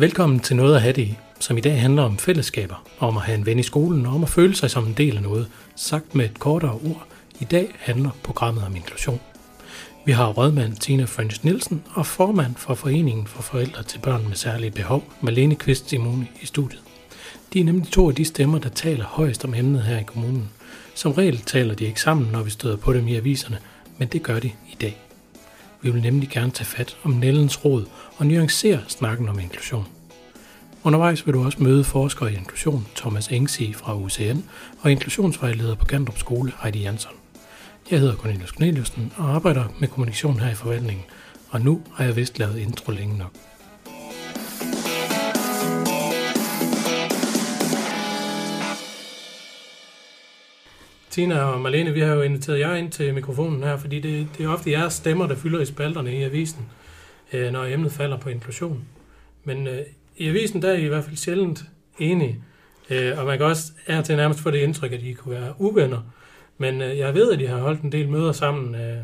Velkommen til Noget at have det i, som i dag handler om fællesskaber, om at have en ven i skolen og om at føle sig som en del af noget, sagt med et kortere ord. I dag handler programmet om inklusion. Vi har rådmand Tina French Nielsen og formand for Foreningen for Forældre til Børn med Særlige Behov, Malene Kvist Simone, i studiet. De er nemlig to af de stemmer, der taler højst om emnet her i kommunen. Som regel taler de ikke sammen, når vi støder på dem i aviserne, men det gør de i dag. Vi vil nemlig gerne tage fat om Nellens råd og nuancere snakken om inklusion. Undervejs vil du også møde forsker i inklusion Thomas Engsi fra UCN og inklusionsvejleder på Gandrup Skole Heidi Jansson. Jeg hedder Cornelius Corneliusen og arbejder med kommunikation her i forvaltningen, og nu har jeg vist lavet intro længe nok. Tina og Marlene, vi har jo inviteret jer ind til mikrofonen her, fordi det, det er ofte jeres stemmer, der fylder i spalterne i avisen, øh, når emnet falder på inklusion. Men øh, i avisen der er I i hvert fald sjældent enige, øh, og man kan også er til nærmest få det indtryk, at I kunne være uvenner. Men øh, jeg ved, at I har holdt en del møder sammen, øh,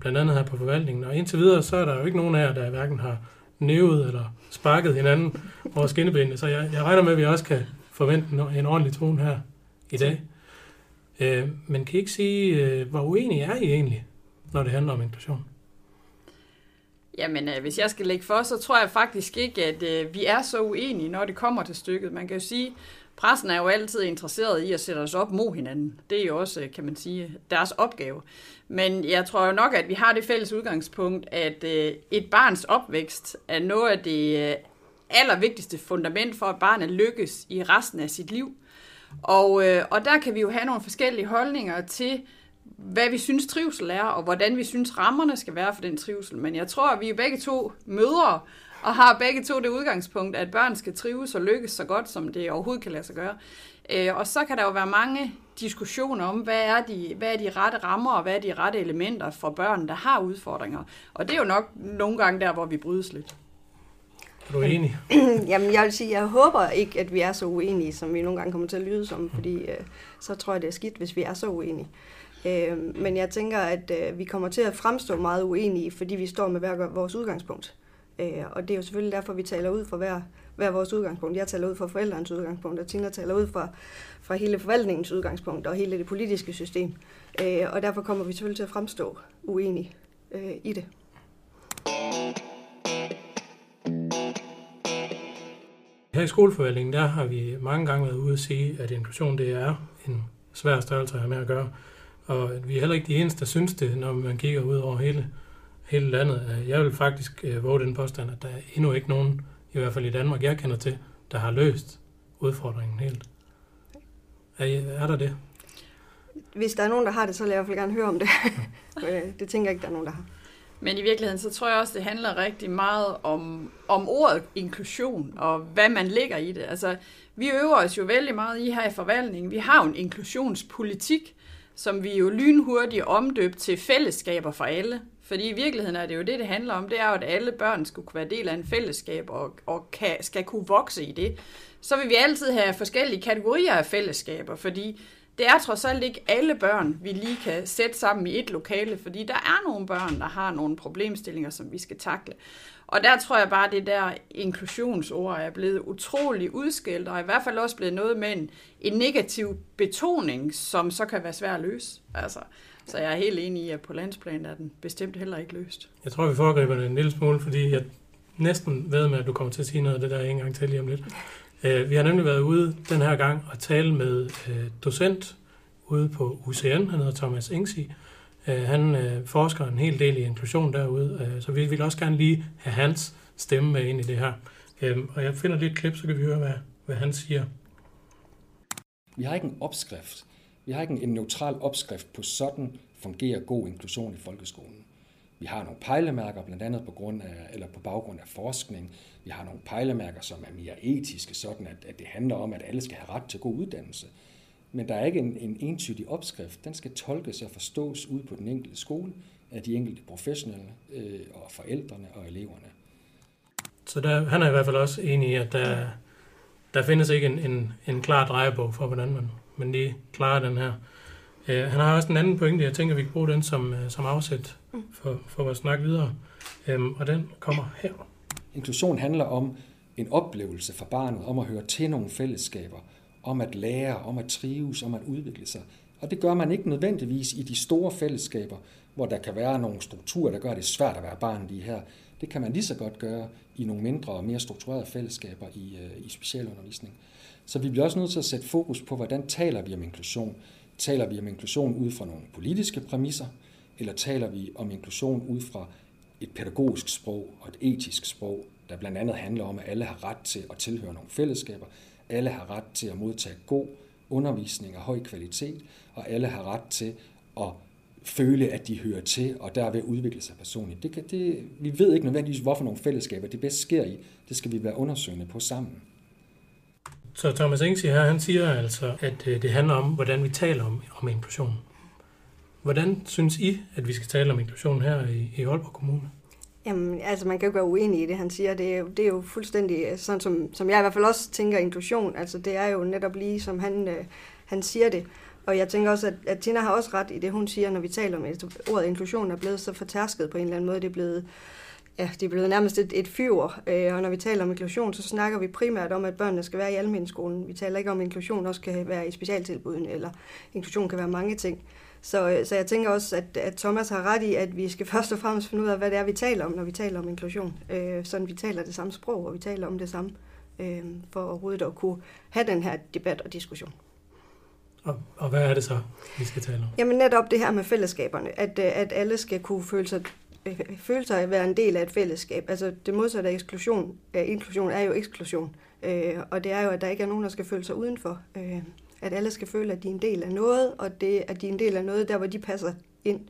blandt andet her på forvaltningen, og indtil videre, så er der jo ikke nogen af jer, der hverken har nævet eller sparket hinanden over skinnebenene, så jeg, jeg regner med, at vi også kan forvente en ordentlig tone her i dag. Øh, men kan I ikke sige, øh, hvor uenige er I egentlig, når det handler om inklusion? Jamen, øh, hvis jeg skal lægge for, så tror jeg faktisk ikke, at øh, vi er så uenige, når det kommer til stykket. Man kan jo sige, pressen er jo altid interesseret i at sætte os op mod hinanden. Det er jo også, øh, kan man sige, deres opgave. Men jeg tror jo nok, at vi har det fælles udgangspunkt, at øh, et barns opvækst er noget af det øh, allervigtigste fundament for, at barnet lykkes i resten af sit liv. Og, øh, og der kan vi jo have nogle forskellige holdninger til, hvad vi synes trivsel er, og hvordan vi synes rammerne skal være for den trivsel. Men jeg tror, at vi er begge to mødre, og har begge to det udgangspunkt, at børn skal trives og lykkes så godt, som det overhovedet kan lade sig gøre. Øh, og så kan der jo være mange diskussioner om, hvad er, de, hvad er de rette rammer, og hvad er de rette elementer for børn, der har udfordringer. Og det er jo nok nogle gange der, hvor vi brydes lidt. Er du enig? Jamen, jeg vil sige, jeg håber ikke, at vi er så uenige, som vi nogle gange kommer til at lyde som, fordi øh, så tror jeg, det er skidt, hvis vi er så uenige. Øh, men jeg tænker, at øh, vi kommer til at fremstå meget uenige, fordi vi står med hver vores udgangspunkt. Øh, og det er jo selvfølgelig derfor, vi taler ud fra hver, hver vores udgangspunkt. Jeg taler ud fra forældrens udgangspunkt, og Tina taler ud fra, fra hele forvaltningens udgangspunkt og hele det politiske system. Øh, og derfor kommer vi selvfølgelig til at fremstå uenige øh, i det. Her i skoleforvaltningen, der har vi mange gange været ude at sige, at inklusion det er en svær størrelse at have med at gøre. Og vi er heller ikke de eneste, der synes det, når man kigger ud over hele, hele landet. Jeg vil faktisk øh, våge den påstand, at der er endnu ikke nogen, i hvert fald i Danmark, jeg kender til, der har løst udfordringen helt. Er, er der det? Hvis der er nogen, der har det, så vil jeg i hvert fald gerne høre om det. Øh, det tænker jeg ikke, der er nogen, der har. Men i virkeligheden, så tror jeg også, det handler rigtig meget om, om ordet inklusion, og hvad man lægger i det. Altså, vi øver os jo vældig meget i her i forvaltningen. Vi har jo en inklusionspolitik, som vi jo lynhurtigt omdøbte til fællesskaber for alle. Fordi i virkeligheden er det jo det, det handler om. Det er jo, at alle børn skulle kunne være del af en fællesskab og, og kan, skal kunne vokse i det. Så vil vi altid have forskellige kategorier af fællesskaber, fordi det er trods alt ikke alle børn, vi lige kan sætte sammen i et lokale, fordi der er nogle børn, der har nogle problemstillinger, som vi skal takle. Og der tror jeg bare, at det der inklusionsord er blevet utrolig udskilt, og i hvert fald også blevet noget med en, en negativ betoning, som så kan være svær at løse. Altså, så jeg er helt enig i, at på landsplan er den bestemt heller ikke løst. Jeg tror, vi foregriber det en lille smule, fordi jeg næsten ved med, at du kommer til at sige noget af det der en gang til lige om lidt. Øh, vi har nemlig været ude den her gang og tale med øh, docent ude på UCN, han hedder Thomas Engsi. Øh, han forsker en hel del i inklusion derude, så vi vil også gerne lige have hans stemme med ind i det her. Øhm, og jeg finder lidt klip, så kan vi høre, hvad, hvad han siger. Vi har ikke en opskrift. Vi har ikke en neutral opskrift på sådan fungerer god inklusion i folkeskolen. Vi har nogle pejlemærker, blandt andet på, grund af, eller på baggrund af forskning. Vi har nogle pejlemærker, som er mere etiske, sådan at, at det handler om, at alle skal have ret til god uddannelse. Men der er ikke en, en entydig opskrift. Den skal tolkes og forstås ud på den enkelte skole af de enkelte professionelle øh, og forældrene og eleverne. Så der, han er i hvert fald også enig i, at der, der findes ikke en, en, en klar drejebog for, hvordan man, man lige klarer den her. Øh, han har også en anden pointe, jeg tænker, vi kan bruge den som, øh, som afsæt for, for vores snak videre. Øh, og den kommer her. Inklusion handler om en oplevelse for barnet om at høre til nogle fællesskaber, om at lære, om at trives, om at udvikle sig. Og det gør man ikke nødvendigvis i de store fællesskaber, hvor der kan være nogle strukturer, der gør det svært at være barn lige her. Det kan man lige så godt gøre i nogle mindre og mere strukturerede fællesskaber i, øh, i specialundervisning. Så vi bliver også nødt til at sætte fokus på, hvordan taler vi om inklusion. Taler vi om inklusion ud fra nogle politiske præmisser, eller taler vi om inklusion ud fra et pædagogisk sprog og et etisk sprog, der blandt andet handler om, at alle har ret til at tilhøre nogle fællesskaber, alle har ret til at modtage god undervisning af høj kvalitet, og alle har ret til at føle, at de hører til, og derved udvikle sig personligt. Det kan, det, vi ved ikke nødvendigvis, hvorfor nogle fællesskaber det bedst sker i. Det skal vi være undersøgende på sammen. Så Thomas Engsi her, han siger altså, at øh, det handler om, hvordan vi taler om, om inklusion. Hvordan synes I, at vi skal tale om inklusion her i, i Aalborg Kommune? Jamen, altså man kan jo være uenig i det, han siger. Det er det er jo fuldstændig øh, sådan, som, som jeg i hvert fald også tænker inklusion. Altså det er jo netop lige, som han, øh, han siger det. Og jeg tænker også, at, at Tina har også ret i det, hun siger, når vi taler om, at ordet inklusion er blevet så fortærsket på en eller anden måde. Det er blevet, ja, det er blevet nærmest et, et fyr. Øh, og når vi taler om inklusion, så snakker vi primært om, at børnene skal være i almenskolen. Vi taler ikke om, at inklusion også kan være i specialtilbuden, eller inklusion kan være mange ting. Så, øh, så jeg tænker også, at, at Thomas har ret i, at vi skal først og fremmest finde ud af, hvad det er, vi taler om, når vi taler om inklusion. Øh, sådan vi taler det samme sprog, og vi taler om det samme, øh, for overhovedet at kunne have den her debat og diskussion. Og, og hvad er det så, vi skal tale om? Jamen netop det her med fællesskaberne, at, øh, at alle skal kunne føle sig, Øh, føle sig at være en del af et fællesskab. Altså det modsatte af eksklusion, inklusion er jo eksklusion, øh, og det er jo, at der ikke er nogen, der skal føle sig udenfor øh, at alle skal føle, at de er en del af noget, og det, at de er en del af noget, der hvor de passer ind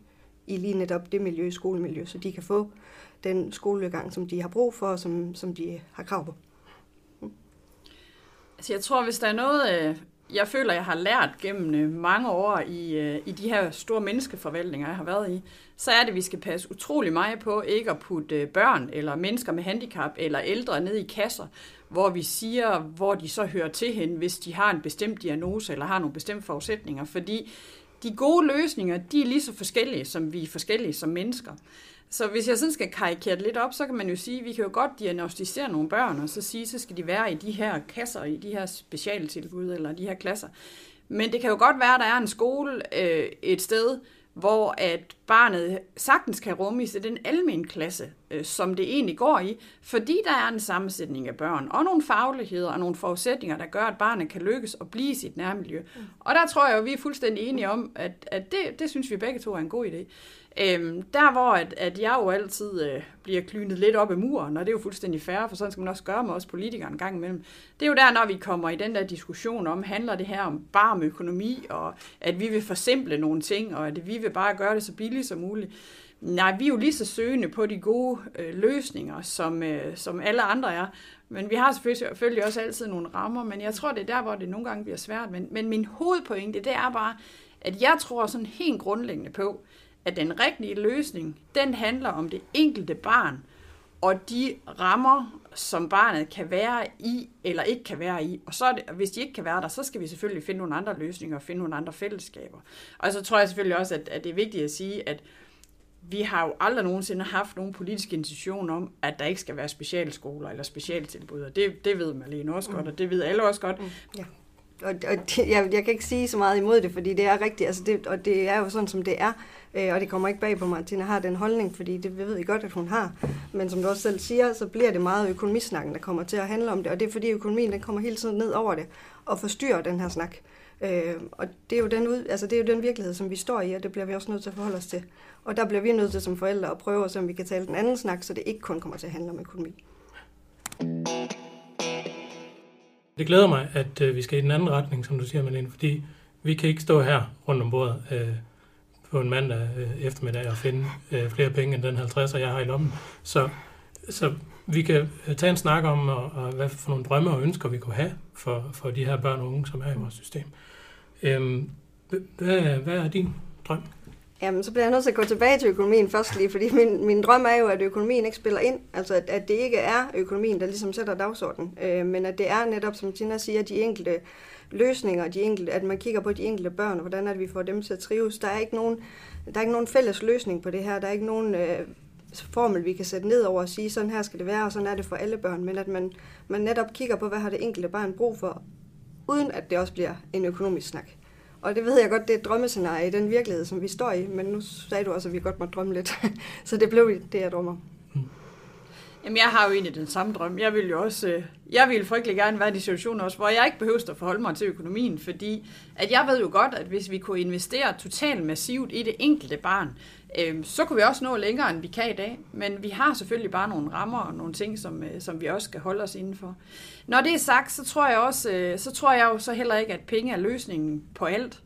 i lige netop det miljø, skolemiljø, så de kan få den skolegang, som de har brug for, og som, som de har krav på. Mm. Altså jeg tror, hvis der er noget, øh, jeg føler, jeg har lært gennem øh, mange år i, øh, i de her store menneskeforvaltninger, jeg har været i, så er det, at vi skal passe utrolig meget på ikke at putte øh, børn eller mennesker med handicap eller ældre ned i kasser, hvor vi siger, hvor de så hører til hen, hvis de har en bestemt diagnose eller har nogle bestemte forudsætninger. Fordi de gode løsninger, de er lige så forskellige, som vi er forskellige som mennesker. Så hvis jeg sådan skal karikere det lidt op, så kan man jo sige, at vi kan jo godt diagnostisere nogle børn, og så sige, så skal de være i de her kasser, i de her specialtilbud eller de her klasser. Men det kan jo godt være, at der er en skole øh, et sted, hvor at barnet sagtens kan rummes i den almen klasse, øh, som det egentlig går i, fordi der er en sammensætning af børn, og nogle fagligheder og nogle forudsætninger, der gør, at barnet kan lykkes og blive i sit nærmiljø. Mm. Og der tror jeg at vi er fuldstændig enige om, at, at det, det synes vi begge to er en god idé. Øhm, der hvor at, at jeg jo altid øh, bliver klynet lidt op i muren, og det er jo fuldstændig fair, for sådan skal man også gøre med os politikere en gang imellem. Det er jo der, når vi kommer i den der diskussion om, handler det her om bare om økonomi, og at vi vil forsimple nogle ting, og at vi vil bare gøre det så billigt som muligt. Nej, vi er jo lige så søgende på de gode øh, løsninger, som, øh, som alle andre er. Men vi har selvfølgelig også altid nogle rammer, men jeg tror, det er der, hvor det nogle gange bliver svært. Men, men min hovedpointe, det er bare, at jeg tror sådan helt grundlæggende på, at den rigtige løsning, den handler om det enkelte barn, og de rammer, som barnet kan være i, eller ikke kan være i. Og så er det, hvis de ikke kan være der, så skal vi selvfølgelig finde nogle andre løsninger og finde nogle andre fællesskaber. Og så tror jeg selvfølgelig også, at, at det er vigtigt at sige, at vi har jo aldrig nogensinde haft nogen politisk intention om, at der ikke skal være specialskoler eller specialtilbud. Og det, det ved Marlene også godt, og det ved alle også godt. Mm, ja og, og det, jeg, jeg kan ikke sige så meget imod det, fordi det er rigtigt, altså det, og det er jo sådan, som det er, øh, og det kommer ikke bag på mig, at Tina har den holdning, fordi det ved I godt, at hun har. Men som du også selv siger, så bliver det meget økonomisnakken, der kommer til at handle om det, og det er fordi økonomien, den kommer hele tiden ned over det, og forstyrrer den her snak. Øh, og det er, jo den ud, altså det er jo den virkelighed, som vi står i, og det bliver vi også nødt til at forholde os til. Og der bliver vi nødt til som forældre at prøve så vi kan tale den anden snak, så det ikke kun kommer til at handle om økonomi. Det glæder mig, at øh, vi skal i den anden retning, som du siger, Malene, fordi vi kan ikke stå her rundt om bordet øh, på en mandag øh, eftermiddag og finde øh, flere penge end den 50'er, jeg har i lommen. Så, så vi kan øh, tage en snak om, og, og hvad for nogle drømme og ønsker vi kunne have for, for de her børn og unge, som er i vores system. Øh, hvad, hvad er din drøm? Jamen, så bliver jeg nødt til at gå tilbage til økonomien først lige, fordi min, min drøm er jo, at økonomien ikke spiller ind. Altså, at, at det ikke er økonomien, der ligesom sætter dagsordenen, øh, men at det er netop, som Tina siger, de enkelte løsninger, de enkelte, at man kigger på de enkelte børn, og hvordan at vi får dem til at trives. Der er ikke nogen, der er ikke nogen fælles løsning på det her. Der er ikke nogen... Øh, formel, vi kan sætte ned over og sige, sådan her skal det være, og sådan er det for alle børn, men at man, man netop kigger på, hvad har det enkelte barn brug for, uden at det også bliver en økonomisk snak. Og det ved jeg godt, det er et drømmescenarie i den virkelighed, som vi står i, men nu sagde du også, at vi godt må drømme lidt. så det blev det, jeg drømmer. Jamen, jeg har jo egentlig den samme drøm. Jeg vil jo også, øh, jeg vil frygtelig gerne være i de situationer også, hvor jeg ikke behøver at forholde mig til økonomien, fordi at jeg ved jo godt, at hvis vi kunne investere totalt massivt i det enkelte barn, øh, så kunne vi også nå længere, end vi kan i dag. Men vi har selvfølgelig bare nogle rammer og nogle ting, som, øh, som vi også skal holde os indenfor. Når det er sagt, så tror jeg også, øh, så tror jeg jo så heller ikke, at penge er løsningen på alt.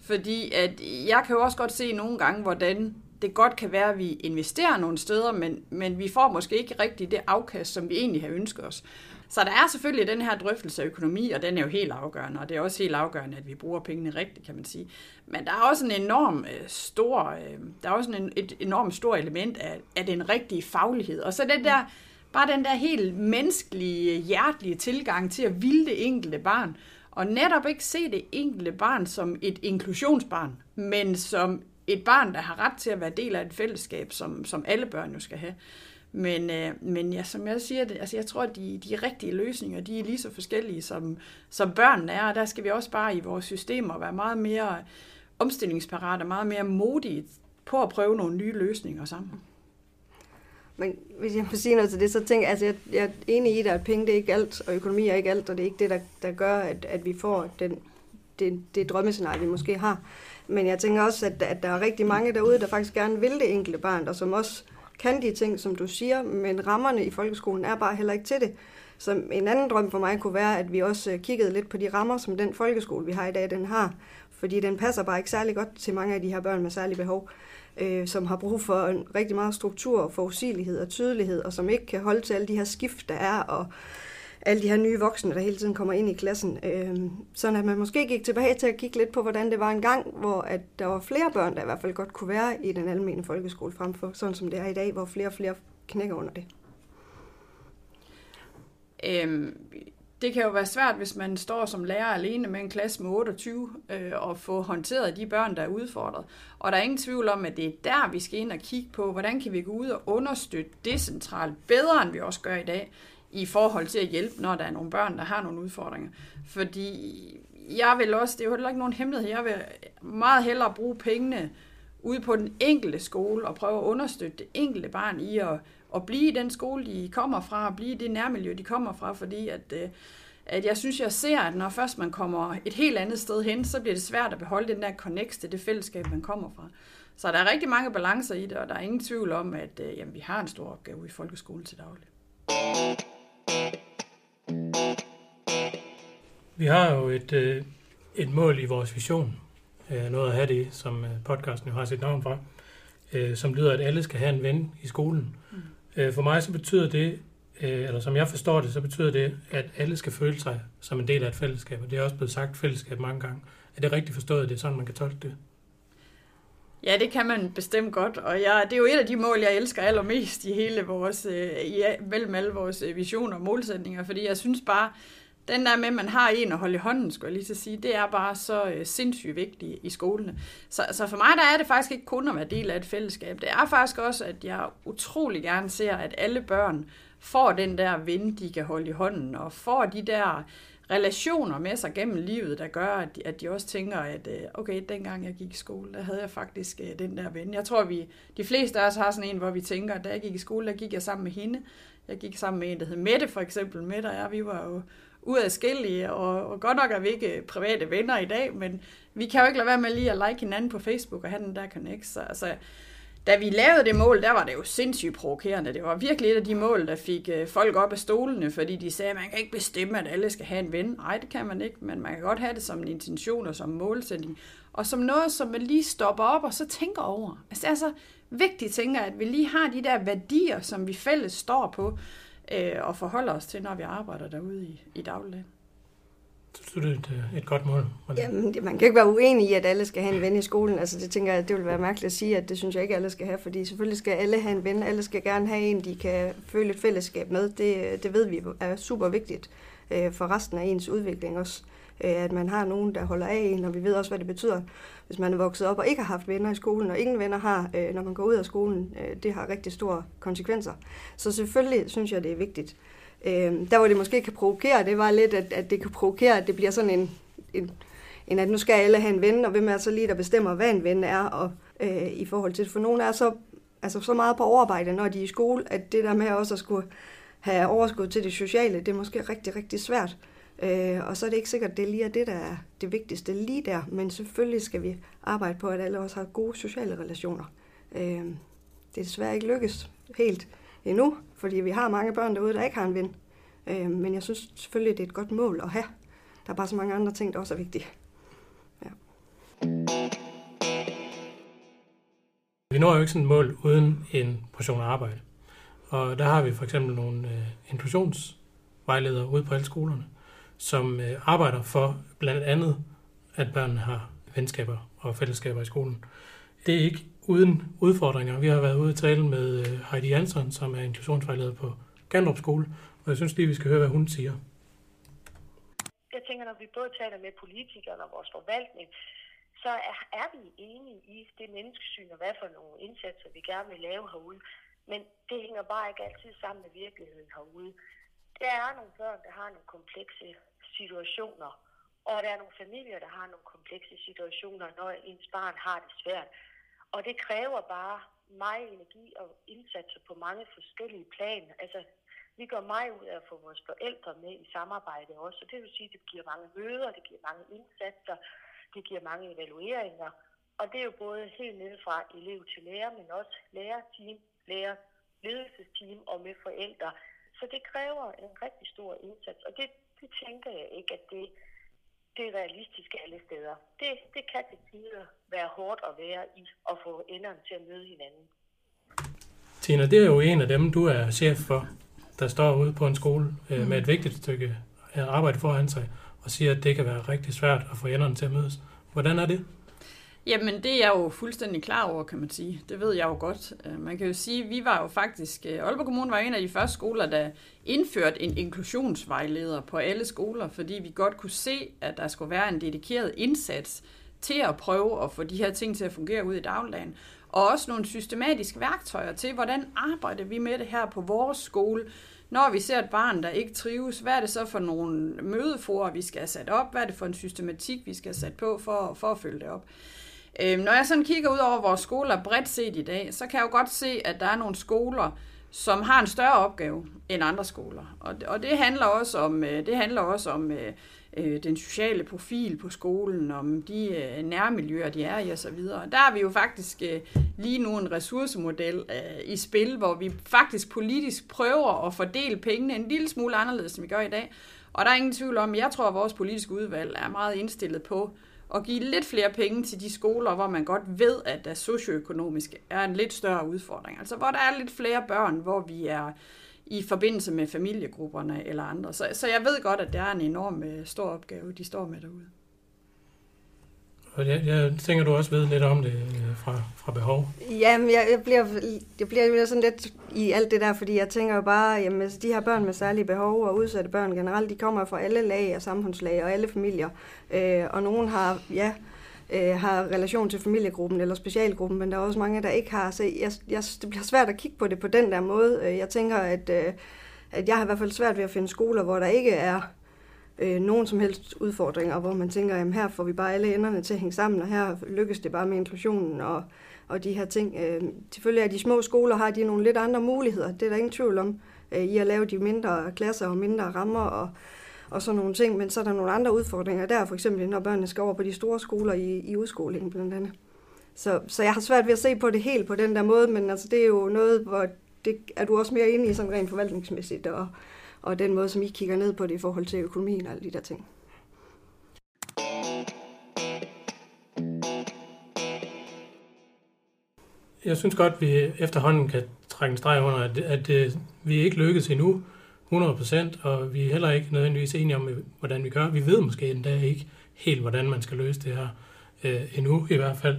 Fordi at jeg kan jo også godt se nogle gange, hvordan det godt kan være, at vi investerer nogle steder, men, men vi får måske ikke rigtig det afkast, som vi egentlig har ønsket os. Så der er selvfølgelig den her drøftelse af økonomi, og den er jo helt afgørende, og det er også helt afgørende, at vi bruger pengene rigtigt, kan man sige. Men der er også en enorm øh, stor, øh, der er også en, et enormt stort element af, af den rigtige faglighed. Og så den der, bare den der helt menneskelige, hjertelige tilgang til at ville det enkelte barn, og netop ikke se det enkelte barn som et inklusionsbarn, men som et barn, der har ret til at være del af et fællesskab, som, som alle børn jo skal have. Men, øh, men ja, som jeg siger, det, altså jeg tror, at de, de rigtige løsninger, de er lige så forskellige, som, som børnene er, og der skal vi også bare i vores systemer være meget mere omstillingsparate, meget mere modige på at prøve nogle nye løsninger sammen. Men hvis jeg må sige noget til det, så tænker jeg, altså jeg, jeg er enig i dig, at penge det er ikke alt, og økonomi er ikke alt, og det er ikke det, der, der gør, at, at vi får den, det, det drømmescenarie, vi måske har. Men jeg tænker også, at, at der er rigtig mange derude, der faktisk gerne vil det enkelte barn, og som også kan de ting, som du siger, men rammerne i folkeskolen er bare heller ikke til det. Så en anden drøm for mig kunne være, at vi også øh, kiggede lidt på de rammer, som den folkeskole, vi har i dag, den har. Fordi den passer bare ikke særlig godt til mange af de her børn med særlige behov, øh, som har brug for en rigtig meget struktur og forudsigelighed og tydelighed, og som ikke kan holde til alle de her skift, der er, og alle de her nye voksne, der hele tiden kommer ind i klassen. Øh, sådan at man måske gik tilbage til at kigge lidt på, hvordan det var en gang, hvor at der var flere børn, der i hvert fald godt kunne være i den almene folkeskole, frem for sådan som det er i dag, hvor flere og flere knækker under det. Øhm, det kan jo være svært, hvis man står som lærer alene med en klasse med 28 øh, og få håndteret de børn, der er udfordret. Og der er ingen tvivl om, at det er der, vi skal ind og kigge på, hvordan kan vi gå ud og understøtte decentralt bedre, end vi også gør i dag i forhold til at hjælpe, når der er nogle børn, der har nogle udfordringer. Fordi jeg vil også, det er jo heller ikke nogen hemmelighed, jeg vil meget hellere bruge pengene ude på den enkelte skole og prøve at understøtte det enkelte barn i at, at blive i den skole, de kommer fra, og blive i det nærmiljø, de kommer fra, fordi at, øh, at jeg synes, jeg ser, at når først man kommer et helt andet sted hen, så bliver det svært at beholde den der connect til det fællesskab, man kommer fra. Så der er rigtig mange balancer i det, og der er ingen tvivl om, at øh, jamen, vi har en stor opgave i folkeskolen til daglig. Vi har jo et, øh, et mål i vores vision, øh, noget at have det, som øh, podcasten jo har sit navn fra, som lyder, at alle skal have en ven i skolen. Mm. For mig så betyder det, eller som jeg forstår det, så betyder det, at alle skal føle sig som en del af et fællesskab, og det er også blevet sagt fællesskab mange gange. Er det rigtigt forstået, det er sådan, man kan tolke det? Ja, det kan man bestemt godt, og jeg, det er jo et af de mål, jeg elsker allermest i hele vores, øh, i, mellem alle vores øh, visioner og målsætninger, fordi jeg synes bare, den der med, at man har en at holde i hånden, skulle jeg lige til sige, det er bare så øh, sindssygt vigtigt i skolene. Så, så for mig der er det faktisk ikke kun at være del af et fællesskab. Det er faktisk også, at jeg utrolig gerne ser, at alle børn får den der ven, de kan holde i hånden, og får de der relationer med sig gennem livet, der gør, at de, at de også tænker, at øh, okay, dengang jeg gik i skole, der havde jeg faktisk øh, den der ven. Jeg tror, vi de fleste af os har sådan en, hvor vi tænker, at da jeg gik i skole, der gik jeg sammen med hende. Jeg gik sammen med en, der hed Mette for eksempel. Mette og jeg, vi var jo uadskillige, og, og godt nok er vi ikke øh, private venner i dag, men vi kan jo ikke lade være med lige at like hinanden på Facebook og have den der connect. Så altså, da vi lavede det mål, der var det jo sindssygt provokerende. Det var virkelig et af de mål, der fik øh, folk op af stolene, fordi de sagde, at man kan ikke bestemme, at alle skal have en ven. Nej, det kan man ikke, men man kan godt have det som en intention og som målsætning. Og som noget, som man lige stopper op og så tænker over. Altså det er så vigtigt, tænker at vi lige har de der værdier, som vi fælles står på øh, og forholder os til, når vi arbejder derude i, i dagligdagen. Så det er et, godt mål. Jamen, det, man kan ikke være uenig i, at alle skal have en ven i skolen. Altså, det tænker jeg, det vil være mærkeligt at sige, at det synes jeg ikke, alle skal have, fordi selvfølgelig skal alle have en ven. Alle skal gerne have en, de kan føle et fællesskab med. Det, det ved vi er super vigtigt øh, for resten af ens udvikling også. øh, at man har nogen, der holder af en, og vi ved også, hvad det betyder, hvis man er vokset op og ikke har haft venner i skolen, og ingen venner har, øh, når man går ud af skolen. Øh, det har rigtig store konsekvenser. Så selvfølgelig synes jeg, det er vigtigt. Øh, der hvor det måske kan provokere, det var lidt, at, at det kan provokere, at det bliver sådan en, en, en, at nu skal alle have en ven, og hvem er så lige, der bestemmer, hvad en ven er, og øh, i forhold til det. For nogle er så, altså så meget på overarbejde, når de er i skole, at det der med også at skulle have overskud til det sociale, det er måske rigtig, rigtig svært. Øh, og så er det ikke sikkert, at det lige er det, der er det vigtigste lige der, men selvfølgelig skal vi arbejde på, at alle også har gode sociale relationer. Øh, det er desværre ikke lykkes helt endnu, fordi vi har mange børn derude, der ikke har en ven. Øh, men jeg synes selvfølgelig, det er et godt mål at have. Der er bare så mange andre ting, der også er vigtige. Ja. Vi når jo ikke sådan et mål uden en portion arbejde. Og der har vi for eksempel nogle øh, inklusionsvejledere ude på alle skolerne, som øh, arbejder for blandt andet, at børnene har venskaber og fællesskaber i skolen. Det er ikke uden udfordringer. Vi har været ude og tale med øh, Heidi Jansson, som er inklusionsvejleder på Gandrup Skole, og jeg synes lige, vi skal høre, hvad hun siger. Jeg tænker, når vi både taler med politikerne og vores forvaltning, så er, er vi enige i det menneskesyn og hvad for nogle indsatser, vi gerne vil lave herude. Men det hænger bare ikke altid sammen med virkeligheden herude. Der er nogle børn, der har nogle komplekse situationer, og der er nogle familier, der har nogle komplekse situationer, når ens barn har det svært. Og det kræver bare meget energi og indsatser på mange forskellige planer. Altså, vi går meget ud af at få vores forældre med i samarbejde også, og det vil sige, at det giver mange møder, det giver mange indsatser, det giver mange evalueringer, og det er jo både helt nede fra elev til lærer, men også lærerteam, lærer, ledelsesteam og med forældre. Så det kræver en rigtig stor indsats, og det, det tænker jeg ikke, at det, det er realistisk alle steder. Det, det kan til tider være hårdt at være i at få enderne til at møde hinanden. Tina, det er jo en af dem, du er chef for, der står ude på en skole øh, med et vigtigt stykke arbejde foran sig, og siger, at det kan være rigtig svært at få enderne til at mødes. Hvordan er det? Jamen, det er jeg jo fuldstændig klar over, kan man sige. Det ved jeg jo godt. Øh, man kan jo sige, at vi var jo faktisk... Øh, Aalborg Kommune var en af de første skoler, der indførte en inklusionsvejleder på alle skoler, fordi vi godt kunne se, at der skulle være en dedikeret indsats til at prøve at få de her ting til at fungere ud i dagligdagen. Og også nogle systematiske værktøjer til, hvordan arbejder vi med det her på vores skole, når vi ser et barn, der ikke trives, hvad er det så for nogle mødeforer, vi skal have sat op? Hvad er det for en systematik, vi skal have sat på for, for at følge det op? Øhm, når jeg sådan kigger ud over vores skoler bredt set i dag, så kan jeg jo godt se, at der er nogle skoler, som har en større opgave end andre skoler. Og, og det handler også om, øh, det handler også om øh, øh, den sociale profil på skolen, om de øh, nærmiljøer, de er i osv. Der har vi jo faktisk øh, lige nu en ressourcemodel øh, i spil, hvor vi faktisk politisk prøver at fordele pengene en lille smule anderledes, end vi gør i dag. Og der er ingen tvivl om, jeg tror, at vores politiske udvalg er meget indstillet på at give lidt flere penge til de skoler, hvor man godt ved, at der socioøkonomisk er en lidt større udfordring. Altså hvor der er lidt flere børn, hvor vi er i forbindelse med familiegrupperne eller andre. Så, så jeg ved godt, at det er en enorm øh, stor opgave, de står med derude. Og jeg, jeg tænker, du også ved lidt om det øh, fra, fra behov. Jamen, jeg, jeg, bliver, jeg bliver sådan lidt i alt det der, fordi jeg tænker jo bare, jamen altså, de her børn med særlige behov og udsatte børn generelt, de kommer fra alle lag og samfundslag og alle familier. Øh, og nogen har, ja, øh, har relation til familiegruppen eller specialgruppen, men der er også mange, der ikke har. Så jeg, jeg, det bliver svært at kigge på det på den der måde. Øh, jeg tænker, at, øh, at jeg har i hvert fald svært ved at finde skoler, hvor der ikke er øh, nogen som helst udfordringer, hvor man tænker, at her får vi bare alle enderne til at hænge sammen, og her lykkes det bare med inklusionen og, og de her ting. Øh, selvfølgelig er de små skoler, har de nogle lidt andre muligheder, det er der ingen tvivl om, øh, i at lave de mindre klasser og mindre rammer og, og sådan nogle ting, men så er der nogle andre udfordringer der, for eksempel når børnene skal over på de store skoler i, i udskolingen blandt andet. Så, så jeg har svært ved at se på det helt på den der måde, men altså, det er jo noget, hvor det er du også mere inde i sådan rent forvaltningsmæssigt, og, og den måde, som I kigger ned på det i forhold til økonomien og alle de der ting. Jeg synes godt, at vi efterhånden kan trække en streg under, at, at, at vi ikke lykkes endnu 100%, og vi er heller ikke nødvendigvis enige om, hvordan vi gør. Vi ved måske endda ikke helt, hvordan man skal løse det her øh, endnu i hvert fald.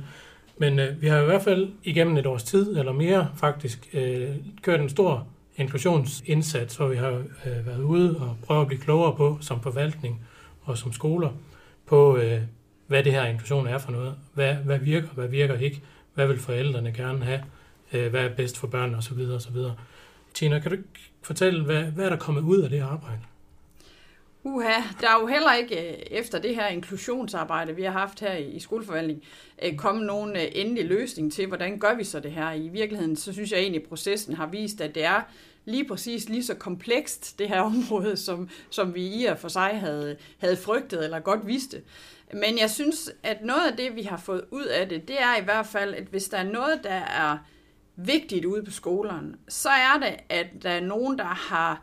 Men øh, vi har i hvert fald igennem et års tid, eller mere faktisk, øh, kørt en stor inklusionsindsats, hvor vi har øh, været ude og prøvet at blive klogere på som forvaltning, og som skoler på, øh, hvad det her inklusion er for noget. Hvad, hvad virker, hvad virker ikke? Hvad vil forældrene gerne have? Øh, hvad er bedst for børnene osv. osv. Tina, kan du fortælle, hvad, hvad er der kommet ud af det arbejde? Uha, der er jo heller ikke øh, efter det her inklusionsarbejde, vi har haft her i skoleforvaltning, øh, kommet nogen øh, endelig løsning til, hvordan gør vi så det her. I virkeligheden, så synes jeg egentlig, at processen har vist, at det er lige præcis lige så komplekst, det her område, som, som vi i og for sig havde, havde frygtet eller godt vidste. Men jeg synes, at noget af det, vi har fået ud af det, det er i hvert fald, at hvis der er noget, der er vigtigt ude på skolerne, så er det, at der er nogen, der har,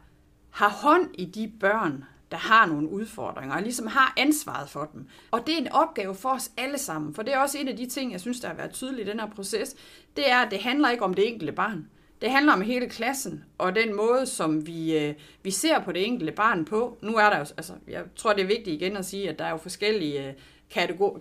har hånd i de børn, der har nogle udfordringer, og ligesom har ansvaret for dem. Og det er en opgave for os alle sammen, for det er også en af de ting, jeg synes, der har været tydeligt i den her proces, det er, at det handler ikke om det enkelte barn. Det handler om hele klassen, og den måde, som vi, øh, vi ser på det enkelte barn på. Nu er der jo, altså, jeg tror, det er vigtigt igen at sige, at der er jo forskellige øh,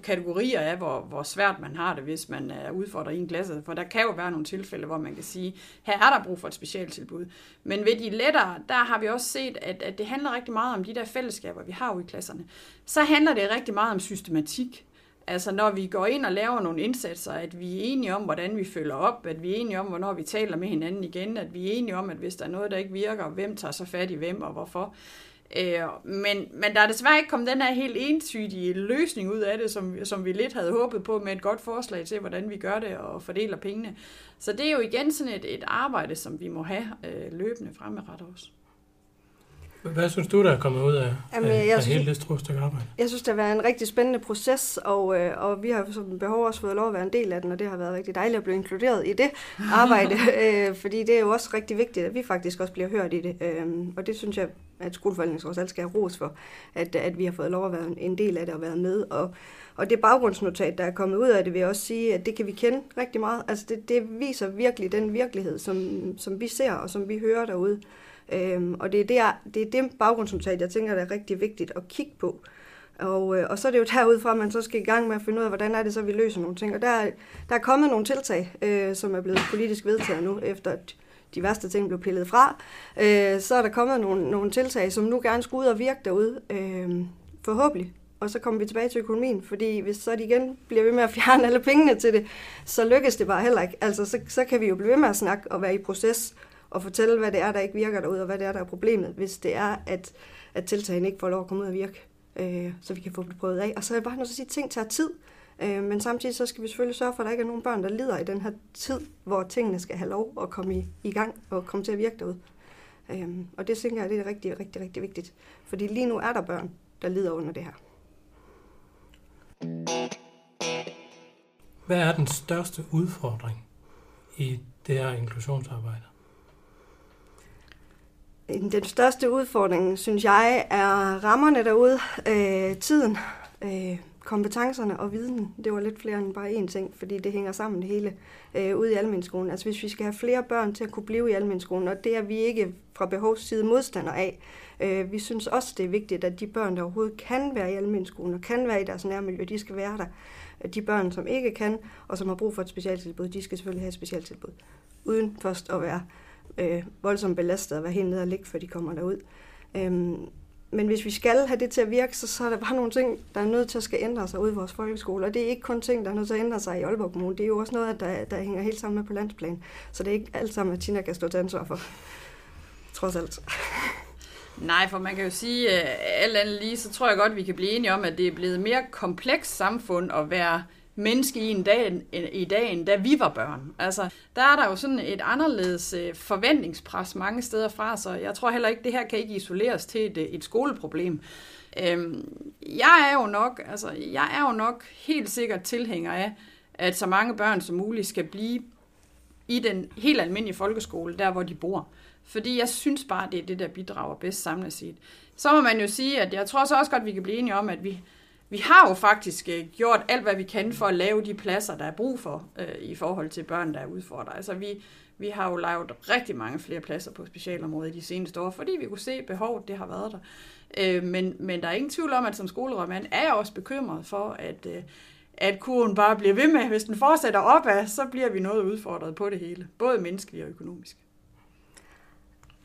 kategorier af, hvor, hvor svært man har det, hvis man øh, er udfordret i en klasse. For der kan jo være nogle tilfælde, hvor man kan sige, her er der brug for et specialtilbud. Men ved de lettere, der har vi også set, at, at det handler rigtig meget om de der fællesskaber, vi har ude i klasserne. Så handler det rigtig meget om systematik. Altså når vi går ind og laver nogle indsatser, at vi er enige om, hvordan vi følger op, at vi er enige om, hvornår vi taler med hinanden igen, at vi er enige om, at hvis der er noget, der ikke virker, hvem tager så fat i hvem og hvorfor. Øh, men, men der er desværre ikke kommet den her helt entydige løsning ud af det, som, som vi lidt havde håbet på med et godt forslag til, hvordan vi gør det og fordeler pengene. Så det er jo igen sådan et, et arbejde, som vi må have øh, løbende fremadrettet også. Hvad synes du, der er kommet ud af, Jamen, af, jeg af synes, hele det store stykke arbejde? Jeg synes, det har været en rigtig spændende proces, og, øh, og vi har som behov også fået lov at være en del af den, og det har været rigtig dejligt at blive inkluderet i det arbejde, øh, fordi det er jo også rigtig vigtigt, at vi faktisk også bliver hørt i det, øh, og det synes jeg, at skoleforvaltningen også skal have ros for, at, at vi har fået lov at være en del af det og været med, og, og det baggrundsnotat, der er kommet ud af det, vil jeg også sige, at det kan vi kende rigtig meget. Altså det, det viser virkelig den virkelighed, som, som vi ser og som vi hører derude. Øhm, og det er, det, det er det baggrundsnotat, jeg tænker, der er rigtig vigtigt at kigge på. Og, øh, og så er det jo derudfra, at man så skal i gang med at finde ud af, hvordan er det så, vi løser nogle ting. Og der, der er kommet nogle tiltag, øh, som er blevet politisk vedtaget nu, efter at de værste ting blev pillet fra. Øh, så er der kommet nogle, nogle tiltag, som nu gerne skulle ud og virke derude, øh, forhåbentlig. Og så kommer vi tilbage til økonomien, fordi hvis så de igen bliver ved med at fjerne alle pengene til det, så lykkes det bare heller ikke. Altså, så, så kan vi jo blive ved med at snakke og være i proces og fortælle, hvad det er, der ikke virker derude, og hvad det er, der er problemet, hvis det er, at, at tiltagene ikke får lov at komme ud og virke, øh, så vi kan få det prøvet af. Og så er jeg bare nødt til at sige, at ting tager tid, øh, men samtidig så skal vi selvfølgelig sørge for, at der ikke er nogen børn, der lider i den her tid, hvor tingene skal have lov at komme i, i gang og komme til at virke derude. Øh, og det tænker jeg, det er rigtig, rigtig, rigtig vigtigt. Fordi lige nu er der børn, der lider under det her. Hvad er den største udfordring i det her inklusionsarbejde? Den største udfordring, synes jeg, er rammerne derude, øh, tiden, øh, kompetencerne og viden. Det var lidt flere end bare én ting, fordi det hænger sammen det hele øh, ude i almenskolen. Altså hvis vi skal have flere børn til at kunne blive i almenskolen, og det er vi ikke fra behovsside modstander af. Øh, vi synes også, det er vigtigt, at de børn, der overhovedet kan være i almenskolen og kan være i deres nærmiljø, de skal være der. De børn, som ikke kan, og som har brug for et specialtilbud, de skal selvfølgelig have et specialtilbud, uden først at være øh, voldsomt belastet og være helt nede og ligge, før de kommer derud. Øhm, men hvis vi skal have det til at virke, så, så er der bare nogle ting, der er nødt til at skal ændre sig ude i vores folkeskole. Og det er ikke kun ting, der er nødt til at ændre sig i Aalborg Kommune. Det er jo også noget, der, der hænger helt sammen med på landsplan. Så det er ikke alt sammen, at Tina kan stå til ansvar for. Trods alt. Nej, for man kan jo sige, at alt andet lige, så tror jeg godt, vi kan blive enige om, at det er blevet mere komplekst samfund at være menneske i, en dag, i dagen, da vi var børn. Altså, der er der jo sådan et anderledes øh, forventningspres mange steder fra, så jeg tror heller ikke, det her kan ikke isoleres til et, øh, et skoleproblem. Øhm, jeg er jo nok, altså, jeg er jo nok helt sikkert tilhænger af, at så mange børn som muligt skal blive i den helt almindelige folkeskole, der hvor de bor. Fordi jeg synes bare, det er det, der bidrager bedst samlet set. Så må man jo sige, at jeg tror så også godt, vi kan blive enige om, at vi, vi har jo faktisk øh, gjort alt, hvad vi kan for at lave de pladser, der er brug for øh, i forhold til børn, der er udfordret. Altså vi, vi har jo lavet rigtig mange flere pladser på specialområdet i de seneste år, fordi vi kunne se behovet, det har været der. Øh, men, men der er ingen tvivl om, at som skolerådmand er jeg også bekymret for, at, øh, at kurven bare bliver ved med. Hvis den fortsætter opad, så bliver vi noget udfordret på det hele, både menneskeligt og økonomisk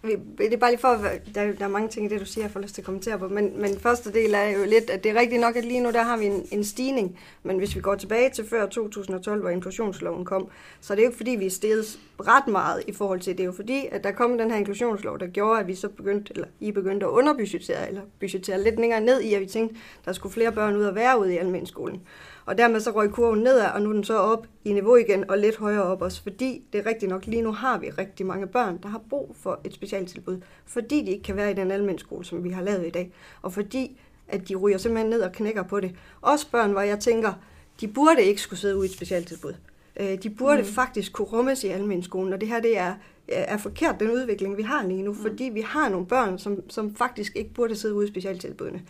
det er bare lige for, der, der er mange ting i det, du siger, jeg får lyst til at kommentere på, men, men første del er jo lidt, at det er rigtigt nok, at lige nu der har vi en, en stigning, men hvis vi går tilbage til før 2012, hvor inklusionsloven kom, så er det jo ikke fordi, vi er steget ret meget i forhold til det. er jo fordi, at der kom den her inklusionslov, der gjorde, at vi så begyndte, eller I begyndte at underbudgetere, eller budgetere lidt længere ned i, at vi tænkte, der skulle flere børn ud og være ude i almenskolen. Og dermed så røg kurven nedad, og nu er den så op i niveau igen, og lidt højere op også, fordi det er rigtigt nok, lige nu har vi rigtig mange børn, der har brug for et specialtilbud, fordi de ikke kan være i den almindelige skole, som vi har lavet i dag, og fordi at de ryger simpelthen ned og knækker på det. Også børn, hvor jeg tænker, de burde ikke skulle sidde ude i et specialtilbud. Øh, de burde mm. faktisk kunne rummes i almindelig skolen, og det her det er, er forkert, den udvikling, vi har lige nu, mm. fordi vi har nogle børn, som, som faktisk ikke burde sidde ude i specialtilbudene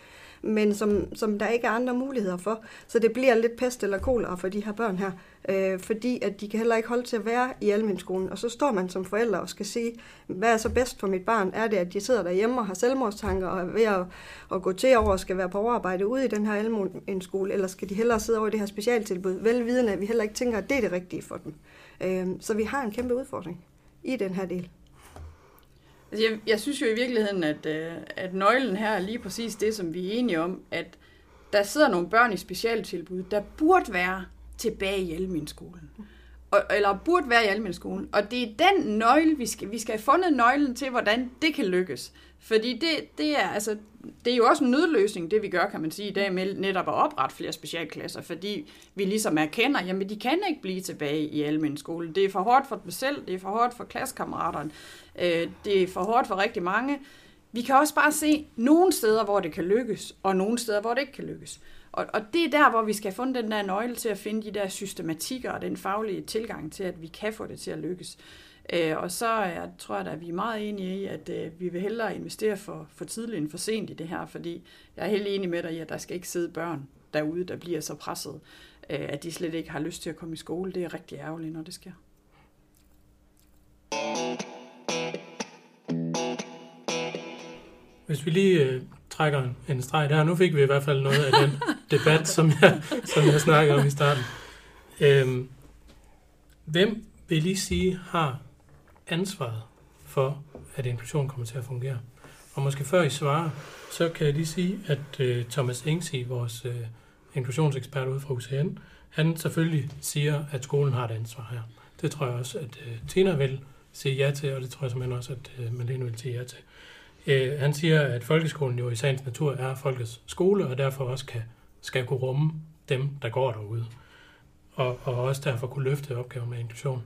men som, som der ikke er andre muligheder for. Så det bliver lidt pest eller kolera for de her børn her, øh, fordi at de kan heller ikke holde til at være i almenskolen. Og så står man som forældre og skal sige, hvad er så bedst for mit barn? Er det, at de sidder derhjemme og har selvmordstanker og er ved at, at gå til over og skal være på overarbejde ude i den her almenskole, eller skal de hellere sidde over i det her specialtilbud, velvidende at vi heller ikke tænker, at det er det rigtige for dem. Øh, så vi har en kæmpe udfordring i den her del. Altså, jeg, jeg synes jo i virkeligheden, at, øh, at nøglen her er lige præcis det, som vi er enige om, at der sidder nogle børn i specialtilbud, der burde være tilbage i almindeskolen. Og, eller burde være i almindeskolen. Og det er den nøgle, vi skal, vi skal have fundet nøglen til, hvordan det kan lykkes. Fordi det, det, er, altså, det er jo også en nødløsning, det vi gør, kan man sige, i dag med netop at oprette flere specialklasser, fordi vi ligesom erkender, jamen de kan ikke blive tilbage i almindelig skole. Det er for hårdt for dem selv, det er for hårdt for klassekammeraterne, øh, det er for hårdt for rigtig mange. Vi kan også bare se nogle steder, hvor det kan lykkes, og nogle steder, hvor det ikke kan lykkes. Og, og det er der, hvor vi skal have fundet den der nøgle til at finde de der systematikker og den faglige tilgang til, at vi kan få det til at lykkes. Øh, og så jeg tror jeg at vi er meget enige i, at øh, vi vil hellere investere for, for tidligt end for sent i det her, fordi jeg er helt enig med dig i, at der skal ikke sidde børn derude, der bliver så presset, øh, at de slet ikke har lyst til at komme i skole. Det er rigtig ærgerligt, når det sker. Hvis vi lige øh, trækker en streg der, nu fik vi i hvert fald noget af den debat, som jeg, som jeg snakkede om i starten. Øhm, hvem vil lige sige har ansvaret for, at inklusion kommer til at fungere? Og måske før I svarer, så kan jeg lige sige, at øh, Thomas Engsi, vores øh, inklusionsekspert ude fra UCN, han selvfølgelig siger, at skolen har et ansvar her. Det tror jeg også, at øh, Tina vil sige ja til, og det tror jeg simpelthen også, at øh, Malene vil sige ja til. Øh, han siger, at folkeskolen jo i sagens natur er folkets skole, og derfor også kan, skal kunne rumme dem, der går derude. Og, og også derfor kunne løfte opgaven med inklusion.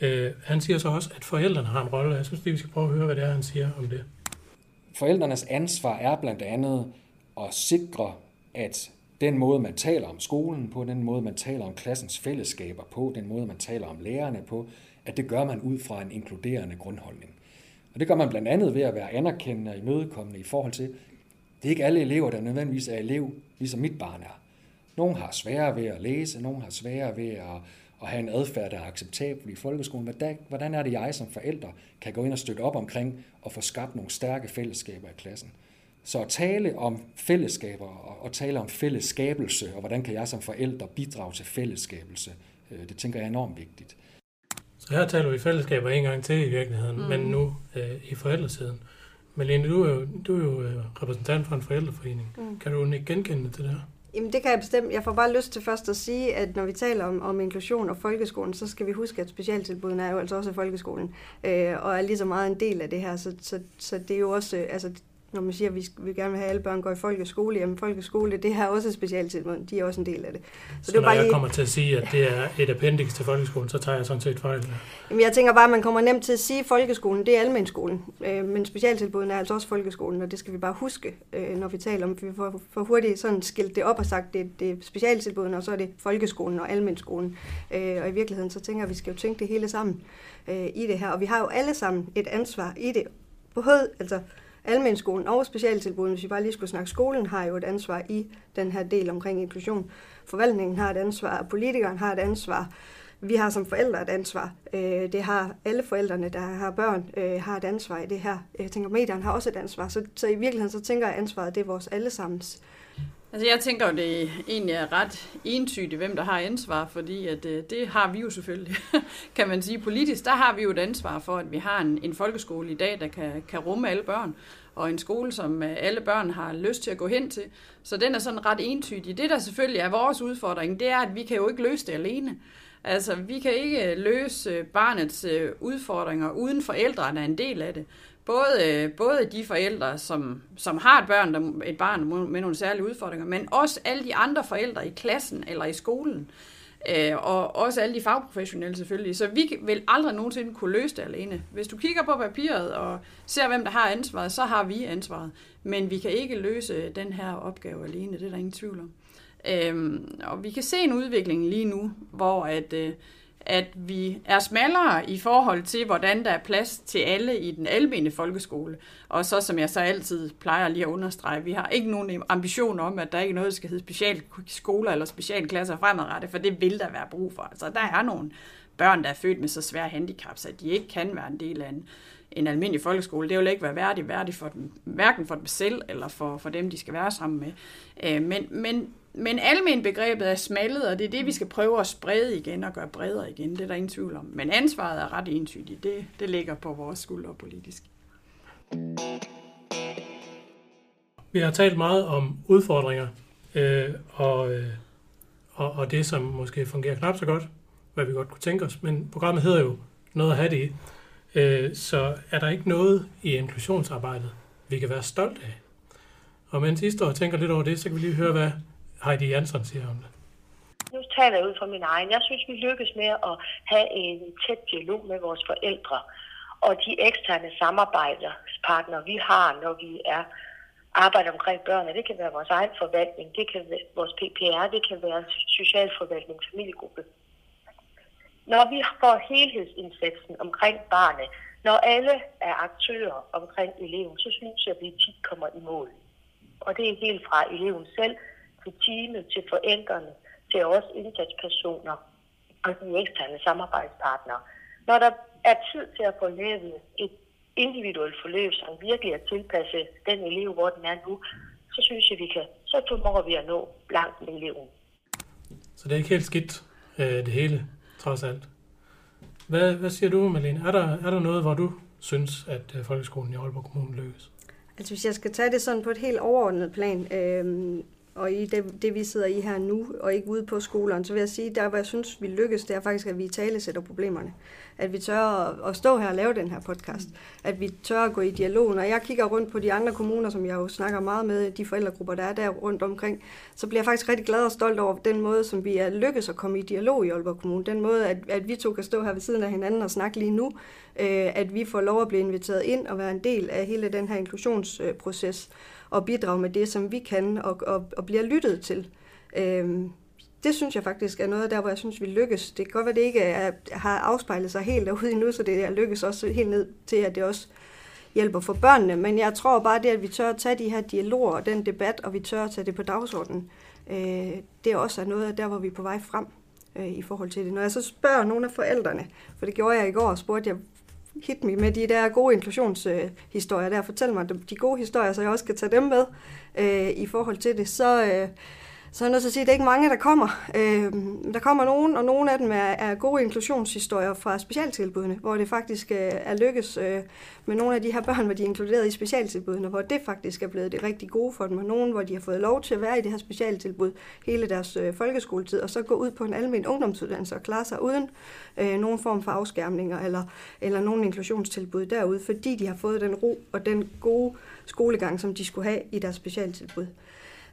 Øh, han siger så også, at forældrene har en rolle. Jeg synes lige, vi skal prøve at høre, hvad det er, han siger om det. Forældrenes ansvar er blandt andet at sikre, at den måde, man taler om skolen på, den måde, man taler om klassens fællesskaber på, den måde, man taler om lærerne på, at det gør man ud fra en inkluderende grundholdning. Og det gør man blandt andet ved at være anerkendende og imødekommende i forhold til, det er ikke alle elever, der nødvendigvis er elev, ligesom mit barn er. Nogle har sværere ved at læse, nogle har sværere ved at, at have en adfærd, der er acceptabel i folkeskolen. Hvordan er det, jeg som forælder kan gå ind og støtte op omkring og få skabt nogle stærke fællesskaber i klassen? Så at tale om fællesskaber og tale om fællesskabelse, og hvordan kan jeg som forælder bidrage til fællesskabelse, øh, det tænker jeg er enormt vigtigt. Så her taler vi fællesskaber en gang til i virkeligheden, mm. men nu øh, i forældresiden. Malene, du er jo, du er jo øh, repræsentant for en forældreforening. Mm. Kan du ikke genkende det her? Jamen det kan jeg bestemt. Jeg får bare lyst til først at sige, at når vi taler om, om inklusion og folkeskolen, så skal vi huske, at specialtilbudene er jo altså også folkeskolen, øh, og er lige så meget en del af det her. Så, så, så det er jo også, øh, altså når man siger, at vi vil gerne vil have, at alle børn går i folkeskole, jamen folkeskole, det her er også specialtilbud, de er også en del af det. Så, så det når bare jeg lige... kommer til at sige, at det er et appendix til folkeskolen, så tager jeg sådan set fejl. Jamen jeg tænker bare, at man kommer nemt til at sige, at folkeskolen, det er almenskolen, øh, men specialtilbuden er altså også folkeskolen, og det skal vi bare huske, øh, når vi taler om, vi får for hurtigt sådan skilt det op og sagt, det, det er specialtilbuden, og så er det folkeskolen og almenskolen. Øh, og i virkeligheden, så tænker jeg, at vi skal jo tænke det hele sammen i det her, og vi har jo alle sammen et ansvar i det, både, altså Almenskolen og specialtilbuddet, hvis vi bare lige skulle snakke skolen, har jo et ansvar i den her del omkring inklusion. Forvaltningen har et ansvar, politikeren har et ansvar, vi har som forældre et ansvar. Øh, det har alle forældrene, der har børn, øh, har et ansvar i det her. Jeg tænker, medierne har også et ansvar. Så, så i virkeligheden så tænker jeg, at ansvaret det er vores allesammens. Altså jeg tænker jo, det egentlig er ret entydigt, hvem der har ansvar, fordi at, det, det har vi jo selvfølgelig, kan man sige. Politisk, der har vi jo et ansvar for, at vi har en, en folkeskole i dag, der kan, kan rumme alle børn, og en skole, som øh, alle børn har lyst til at gå hen til. Så den er sådan ret entydig. Det, der selvfølgelig er vores udfordring, det er, at vi kan jo ikke løse det alene. Altså, vi kan ikke øh, løse barnets udfordringer, uden forældrene er en del af det. Både, både de forældre, som, som har et, børn, der, et barn med nogle særlige udfordringer, men også alle de andre forældre i klassen eller i skolen. Øh, og også alle de fagprofessionelle selvfølgelig. Så vi vil aldrig nogensinde kunne løse det alene. Hvis du kigger på papiret og ser, hvem der har ansvaret, så har vi ansvaret. Men vi kan ikke løse den her opgave alene, det er der ingen tvivl om. Øhm, og vi kan se en udvikling lige nu, hvor at, øh, at vi er smallere i forhold til, hvordan der er plads til alle i den almene folkeskole. Og så, som jeg så altid plejer lige at understrege, vi har ikke nogen ambition om, at der ikke er noget, der skal hedde specialskoler eller specialklasser fremadrettet, for det vil der være brug for. Altså, der er nogle børn, der er født med så svære handicaps, at de ikke kan være en del af en, en almindelig folkeskole. Det vil ikke være værdigt, værdigt for dem, hverken for dem selv eller for, for dem, de skal være sammen med. Øh, men, men men almen begrebet er smallet, og det er det, vi skal prøve at sprede igen og gøre bredere igen. Det er der ingen tvivl om. Men ansvaret er ret entydigt. Det, det ligger på vores skuldre politisk. Vi har talt meget om udfordringer øh, og, øh, og, og det, som måske fungerer knap så godt, hvad vi godt kunne tænke os. Men programmet hedder jo noget at have det i. Øh, så er der ikke noget i inklusionsarbejdet, vi kan være stolt af. Og mens I står og tænker lidt over det, så kan vi lige høre, hvad Heidi Jansson siger om det? Nu taler jeg ud fra min egen. Jeg synes, vi lykkes med at have en tæt dialog med vores forældre og de eksterne samarbejdspartnere, vi har, når vi er arbejder omkring børn. Det kan være vores egen forvaltning, det kan være vores PPR, det kan være socialforvaltning, familiegruppe. Når vi får helhedsindsatsen omkring barnet, når alle er aktører omkring eleven, så synes jeg, at vi tit kommer i mål. Og det er helt fra eleven selv til teamet, til forældrene, til også indsatspersoner og de eksterne samarbejdspartnere. Når der er tid til at få lavet et individuelt forløb, som virkelig er tilpasset den elev, hvor den er nu, så synes jeg, vi kan, så formår vi at nå langt med eleven. Så det er ikke helt skidt, øh, det hele, trods alt. Hvad, hvad siger du, Malene? Er der, er der noget, hvor du synes, at øh, folkeskolen i Aalborg Kommune lykkes? Altså hvis jeg skal tage det sådan på et helt overordnet plan, øh, og i det, det, vi sidder i her nu, og ikke ude på skolerne, så vil jeg sige, der hvor jeg synes, vi lykkes, det er faktisk, at vi talesætter tale sætter problemerne. At vi tør at, at stå her og lave den her podcast. At vi tør at gå i dialog. Når jeg kigger rundt på de andre kommuner, som jeg jo snakker meget med, de forældregrupper, der er der rundt omkring, så bliver jeg faktisk rigtig glad og stolt over den måde, som vi er lykkes at komme i dialog i Aalborg Kommune. Den måde, at, at vi to kan stå her ved siden af hinanden og snakke lige nu. Øh, at vi får lov at blive inviteret ind og være en del af hele den her inklusionsproces og bidrage med det, som vi kan, og, og, og bliver lyttet til. Øhm, det synes jeg faktisk er noget der, hvor jeg synes, vi lykkes. Det kan godt være, at det ikke er, har afspejlet sig helt derude endnu, så det er lykkes også helt ned til, at det også hjælper for børnene. Men jeg tror bare det, at vi tør at tage de her dialoger og den debat, og vi tør at tage det på dagsordenen, øh, det er også noget af der, hvor vi er på vej frem øh, i forhold til det. Når jeg så spørger nogle af forældrene, for det gjorde jeg i går, og spurgte jeg, hit me med de der gode inklusionshistorier der. Fortæl mig de gode historier, så jeg også kan tage dem med øh, i forhold til det. Så, øh, så er så nødt til at sige, at det er ikke mange, der kommer. Øh, der kommer nogen, og nogle af dem er, er gode inklusionshistorier fra specialtilbudene, hvor det faktisk øh, er lykkes øh, med nogle af de her børn, hvor de er inkluderet i specialtilbudene, hvor det faktisk er blevet det rigtig gode for dem, og nogen, hvor de har fået lov til at være i det her specialtilbud hele deres øh, folkeskoletid, og så gå ud på en almindelig ungdomsuddannelse og klare sig uden øh, nogen form for afskærmninger eller, eller nogen inklusionstilbud derude, fordi de har fået den ro og den gode skolegang, som de skulle have i deres specialtilbud.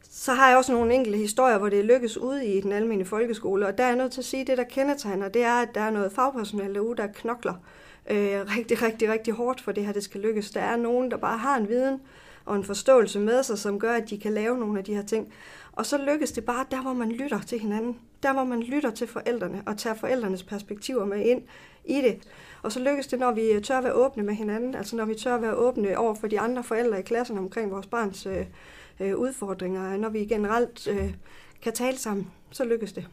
Så har jeg også nogle enkelte historier, hvor det lykkes ude i den almindelige folkeskole, og der er jeg nødt til at sige, at det, der kendetegner, det er, at der er noget fagpersonale derude, der knokler øh, rigtig, rigtig, rigtig hårdt for det her, det skal lykkes. Der er nogen, der bare har en viden og en forståelse med sig, som gør, at de kan lave nogle af de her ting. Og så lykkes det bare der, hvor man lytter til hinanden. Der, hvor man lytter til forældrene og tager forældrenes perspektiver med ind i det. Og så lykkes det, når vi øh, tør at være åbne med hinanden, altså når vi tør at være åbne over for de andre forældre i klassen omkring vores barns øh, øh, udfordringer. Når vi generelt øh, kan tale sammen, så lykkes det.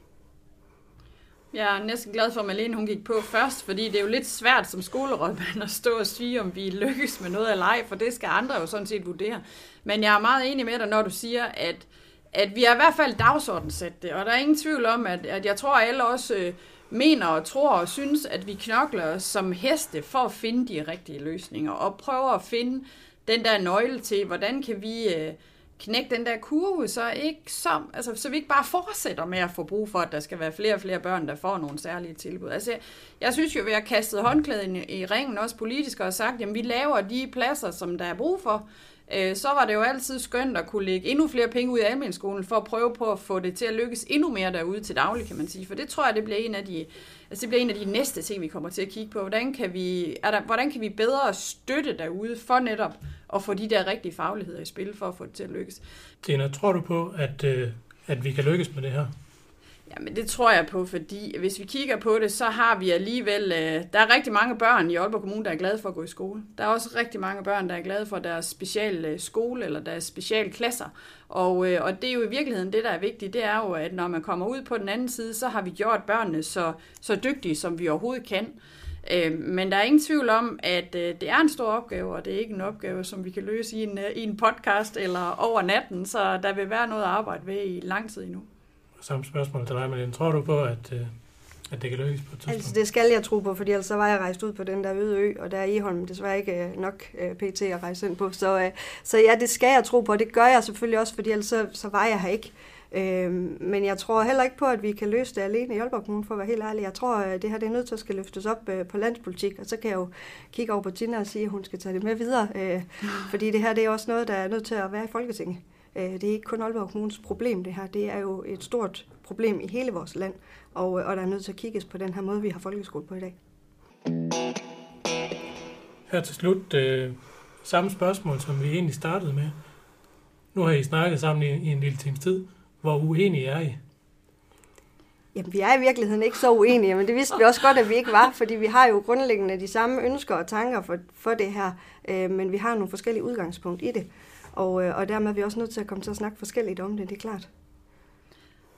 Jeg er næsten glad for, at Malene hun gik på først, fordi det er jo lidt svært som skolerådmand at stå og sige, om vi lykkes med noget eller ej, for det skal andre jo sådan set vurdere. Men jeg er meget enig med dig, når du siger, at at vi har i hvert fald dagsordensat det, og der er ingen tvivl om, at, at jeg tror, at alle også øh, mener og tror og synes, at vi knokler os som heste for at finde de rigtige løsninger, og prøver at finde den der nøgle til, hvordan kan vi øh, knække den der kurve, så, ikke som, altså, så vi ikke bare fortsætter med at få brug for, at der skal være flere og flere børn, der får nogle særlige tilbud. Altså, jeg, jeg synes jo, at vi har kastet håndklæden i, i ringen, også politisk, og sagt, at vi laver de pladser, som der er brug for, øh, så var det jo altid skønt at kunne lægge endnu flere penge ud i almenskolen, for at prøve på at få det til at lykkes endnu mere derude til daglig, kan man sige. For det tror jeg, det bliver en af de, altså det bliver en af de næste ting, vi kommer til at kigge på. Hvordan kan vi, er der, hvordan kan vi bedre støtte derude for netop at få de der rigtige fagligheder i spil, for at få det til at lykkes. Tina, tror du på, at, øh, at vi kan lykkes med det her? Jamen det tror jeg på, fordi hvis vi kigger på det, så har vi alligevel, øh, der er rigtig mange børn i Aalborg Kommune, der er glade for at gå i skole. Der er også rigtig mange børn, der er glade for deres speciale øh, skole eller deres speciale klasser. Og, øh, og det er jo i virkeligheden det, der er vigtigt, det er jo, at når man kommer ud på den anden side, så har vi gjort børnene så, så dygtige, som vi overhovedet kan. Øh, men der er ingen tvivl om, at øh, det er en stor opgave, og det er ikke en opgave, som vi kan løse i en, øh, i en podcast eller over natten, så der vil være noget at arbejde ved i lang tid endnu. Samme spørgsmål til dig, Malene. Tror du på, at, øh, at det kan lykkes på et tidspunkt? Altså, det skal jeg tro på, fordi ellers så var jeg rejst ud på den der øde ø, og der er Eholm desværre ikke nok pt. at rejse ind på. Så, så ja, det skal jeg tro på, og det gør jeg selvfølgelig også, fordi ellers så, så var jeg her ikke. Øh, men jeg tror heller ikke på, at vi kan løse det alene i Aalborg Kommune, for at være helt ærlig. Jeg tror, at det her det er nødt til at skal løftes op øh, på landspolitik, og så kan jeg jo kigge over på Tina og sige, at hun skal tage det med videre. Øh, fordi det her det er også noget, der er nødt til at være i Folketinget. Øh, det er ikke kun Aalborg Kommunes problem, det her. Det er jo et stort problem i hele vores land, og, og der er nødt til at kigges på den her måde, vi har folkeskole på i dag. Her til slut, øh, samme spørgsmål, som vi egentlig startede med. Nu har I snakket sammen i, i en lille times tid. Hvor uenige er I? Jamen, vi er i virkeligheden ikke så uenige, men det vidste vi også godt, at vi ikke var, fordi vi har jo grundlæggende de samme ønsker og tanker for, for det her, øh, men vi har nogle forskellige udgangspunkt i det, og, øh, og dermed er vi også nødt til at komme til at snakke forskelligt om det, det er klart.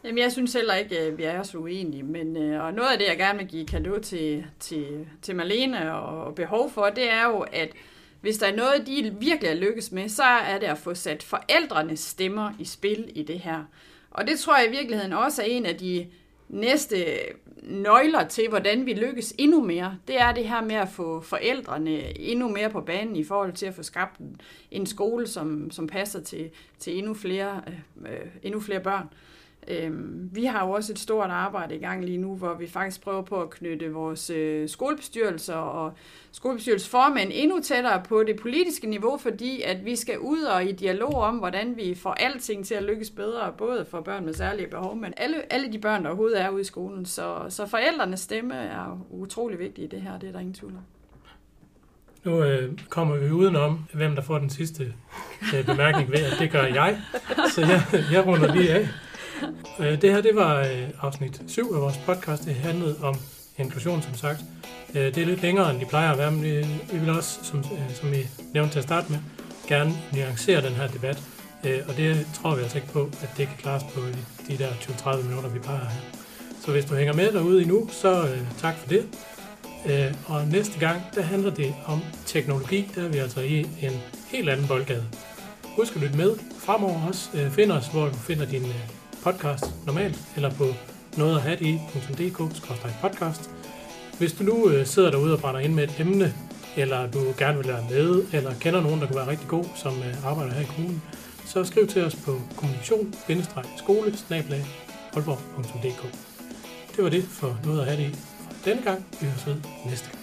Jamen, jeg synes heller ikke, at vi er så uenige, men øh, og noget af det, jeg gerne vil give kado til, til, til Marlene og behov for, det er jo, at hvis der er noget, de virkelig er lykkes med, så er det at få sat forældrenes stemmer i spil i det her. Og det tror jeg i virkeligheden også er en af de næste nøgler til, hvordan vi lykkes endnu mere. Det er det her med at få forældrene endnu mere på banen i forhold til at få skabt en, skole, som, som passer til, til endnu, flere, øh, øh endnu flere børn. Øh, Øhm, vi har jo også et stort arbejde i gang lige nu, hvor vi faktisk prøver på at knytte vores øh, skolebestyrelser og skolebestyrelsesformænd endnu tættere på det politiske niveau, fordi at vi skal ud og i dialog om, hvordan vi får alting til at lykkes bedre, både for børn med særlige behov, men alle, alle de børn, der overhovedet er ude i skolen. Så, så forældrenes stemme er utrolig vigtig i det her, det er der ingen tvivl om. Nu øh, kommer vi udenom, hvem der får den sidste øh, bemærkning ved, at det gør jeg. Så jeg, jeg runder lige af. Øh, det her, det var øh, afsnit 7 af vores podcast. Det handlede om inklusion, som sagt. Øh, det er lidt længere, end de plejer at være, men vi vil også, som, øh, som vi nævnte til at starte med, gerne nuancere den her debat. Øh, og det tror vi altså ikke på, at det kan klares på de der 20-30 minutter, vi bare har her. Så hvis du hænger med derude endnu, så øh, tak for det. Øh, og næste gang, der handler det om teknologi. Der er vi altså i en helt anden boldgade. Husk at lytte med fremover også. Øh, find os, hvor du finder din øh, podcast normalt, eller på nogethatdk.dk-podcast. Hvis du nu øh, sidder derude og brænder ind med et emne, eller du gerne vil være med, eller kender nogen, der kunne være rigtig god, som øh, arbejder her i kommunen, så skriv til os på kommunikation-skole Det var det for noget at have det i denne gang. Vi høres ved næste gang.